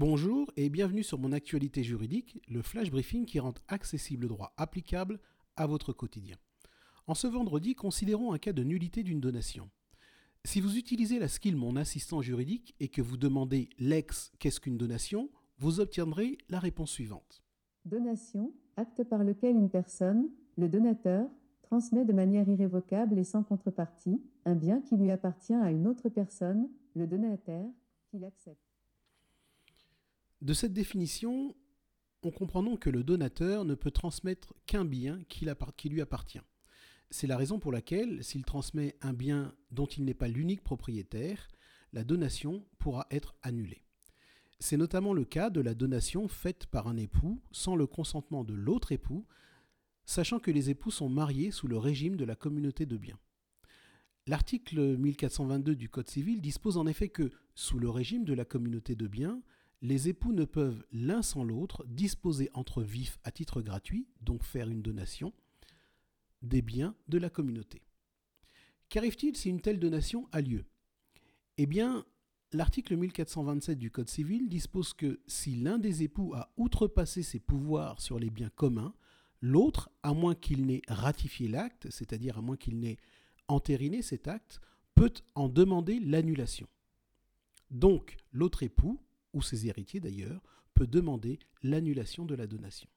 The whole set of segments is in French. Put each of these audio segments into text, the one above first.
Bonjour et bienvenue sur mon actualité juridique, le flash briefing qui rend accessible le droit applicable à votre quotidien. En ce vendredi, considérons un cas de nullité d'une donation. Si vous utilisez la skill Mon assistant juridique et que vous demandez l'ex qu'est-ce qu'une donation, vous obtiendrez la réponse suivante. Donation, acte par lequel une personne, le donateur, transmet de manière irrévocable et sans contrepartie un bien qui lui appartient à une autre personne, le donataire, qui l'accepte. De cette définition, on comprend donc que le donateur ne peut transmettre qu'un bien qui, lui appartient. C'est la raison pour laquelle, s'il transmet un bien dont il n'est pas l'unique propriétaire, la donation pourra être annulée. C'est notamment le cas de la donation faite par un époux sans le consentement de l'autre époux, sachant que les époux sont mariés sous le régime de la communauté de biens. L'article 1422 du Code civil dispose en effet que, sous le régime de la communauté de biens, les époux ne peuvent l'un sans l'autre disposer entre vifs à titre gratuit, donc faire une donation, des biens de la communauté. Qu'arrive-t-il si une telle donation a lieu? Eh bien, l'article 1427 du Code civil dispose que si l'un des époux a outrepassé ses pouvoirs sur les biens communs, l'autre, à moins qu'il n'ait ratifié l'acte, c'est-à-dire à moins qu'il n'ait entériné cet acte, peut en demander l'annulation. Donc, l'autre époux, ou ses héritiers d'ailleurs, peut demander l'annulation de la donation.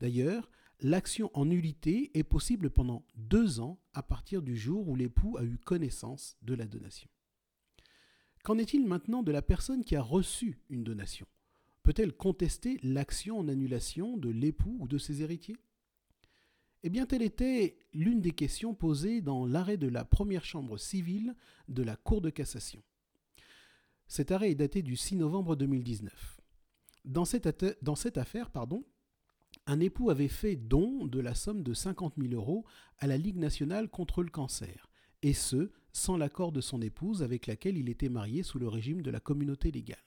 D'ailleurs, l'action en nullité est possible pendant deux ans à partir du jour où l'époux a eu connaissance de la donation. Qu'en est-il maintenant de la personne qui a reçu une donation? Peut-elle contester l'action en annulation de l'époux ou de ses héritiers? Eh bien, telle était l'une des questions posées dans l'arrêt de la première chambre civile de la Cour de cassation. Cet arrêt est daté du 6 novembre 2019. Dans cette, affaire, un époux avait fait don de la somme de 50 000 euros à la Ligue nationale contre le cancer, et ce, sans l'accord de son épouse avec laquelle il était marié sous le régime de la communauté légale.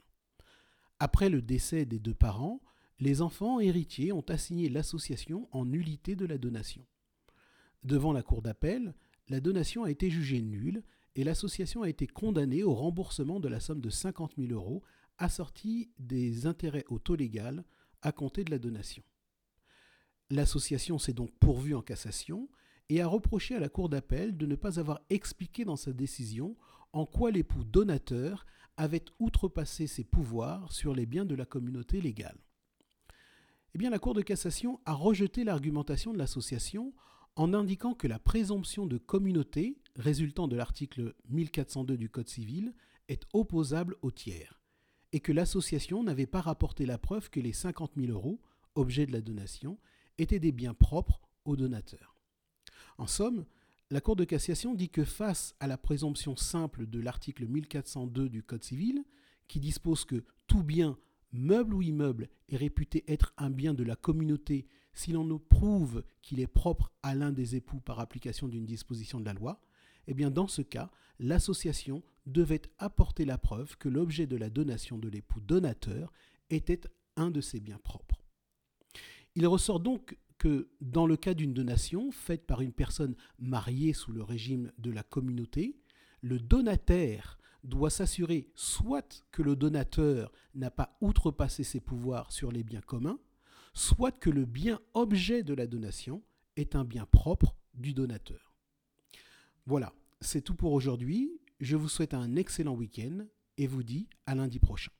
Après le décès des deux parents, les enfants héritiers ont assigné l'association en nullité de la donation. Devant la cour d'appel, la donation a été jugée nulle et l'association a été condamnée au remboursement de la somme de 50 000 euros assortie des intérêts au taux légal à compter de la donation. L'association s'est donc pourvue en cassation et a reproché à la Cour d'appel de ne pas avoir expliqué dans sa décision en quoi l'époux donateur avait outrepassé ses pouvoirs sur les biens de la communauté légale. Eh bien, la Cour de cassation a rejeté l'argumentation de l'association en indiquant que la présomption de communauté résultant de l'article 1402 du Code civil est opposable au tiers, et que l'association n'avait pas rapporté la preuve que les 50 000 euros, objet de la donation, étaient des biens propres au donateur. En somme, la Cour de cassation dit que face à la présomption simple de l'article 1402 du Code civil, qui dispose que tout bien meuble ou immeuble est réputé être un bien de la communauté si l'on nous prouve qu'il est propre à l'un des époux par application d'une disposition de la loi, eh bien dans ce cas, l'association devait apporter la preuve que l'objet de la donation de l'époux donateur était un de ses biens propres. Il ressort donc que dans le cas d'une donation faite par une personne mariée sous le régime de la communauté, le donataire doit s'assurer soit que le donateur n'a pas outrepassé ses pouvoirs sur les biens communs, soit que le bien objet de la donation est un bien propre du donateur. Voilà, c'est tout pour aujourd'hui. Je vous souhaite un excellent week-end et vous dis à lundi prochain.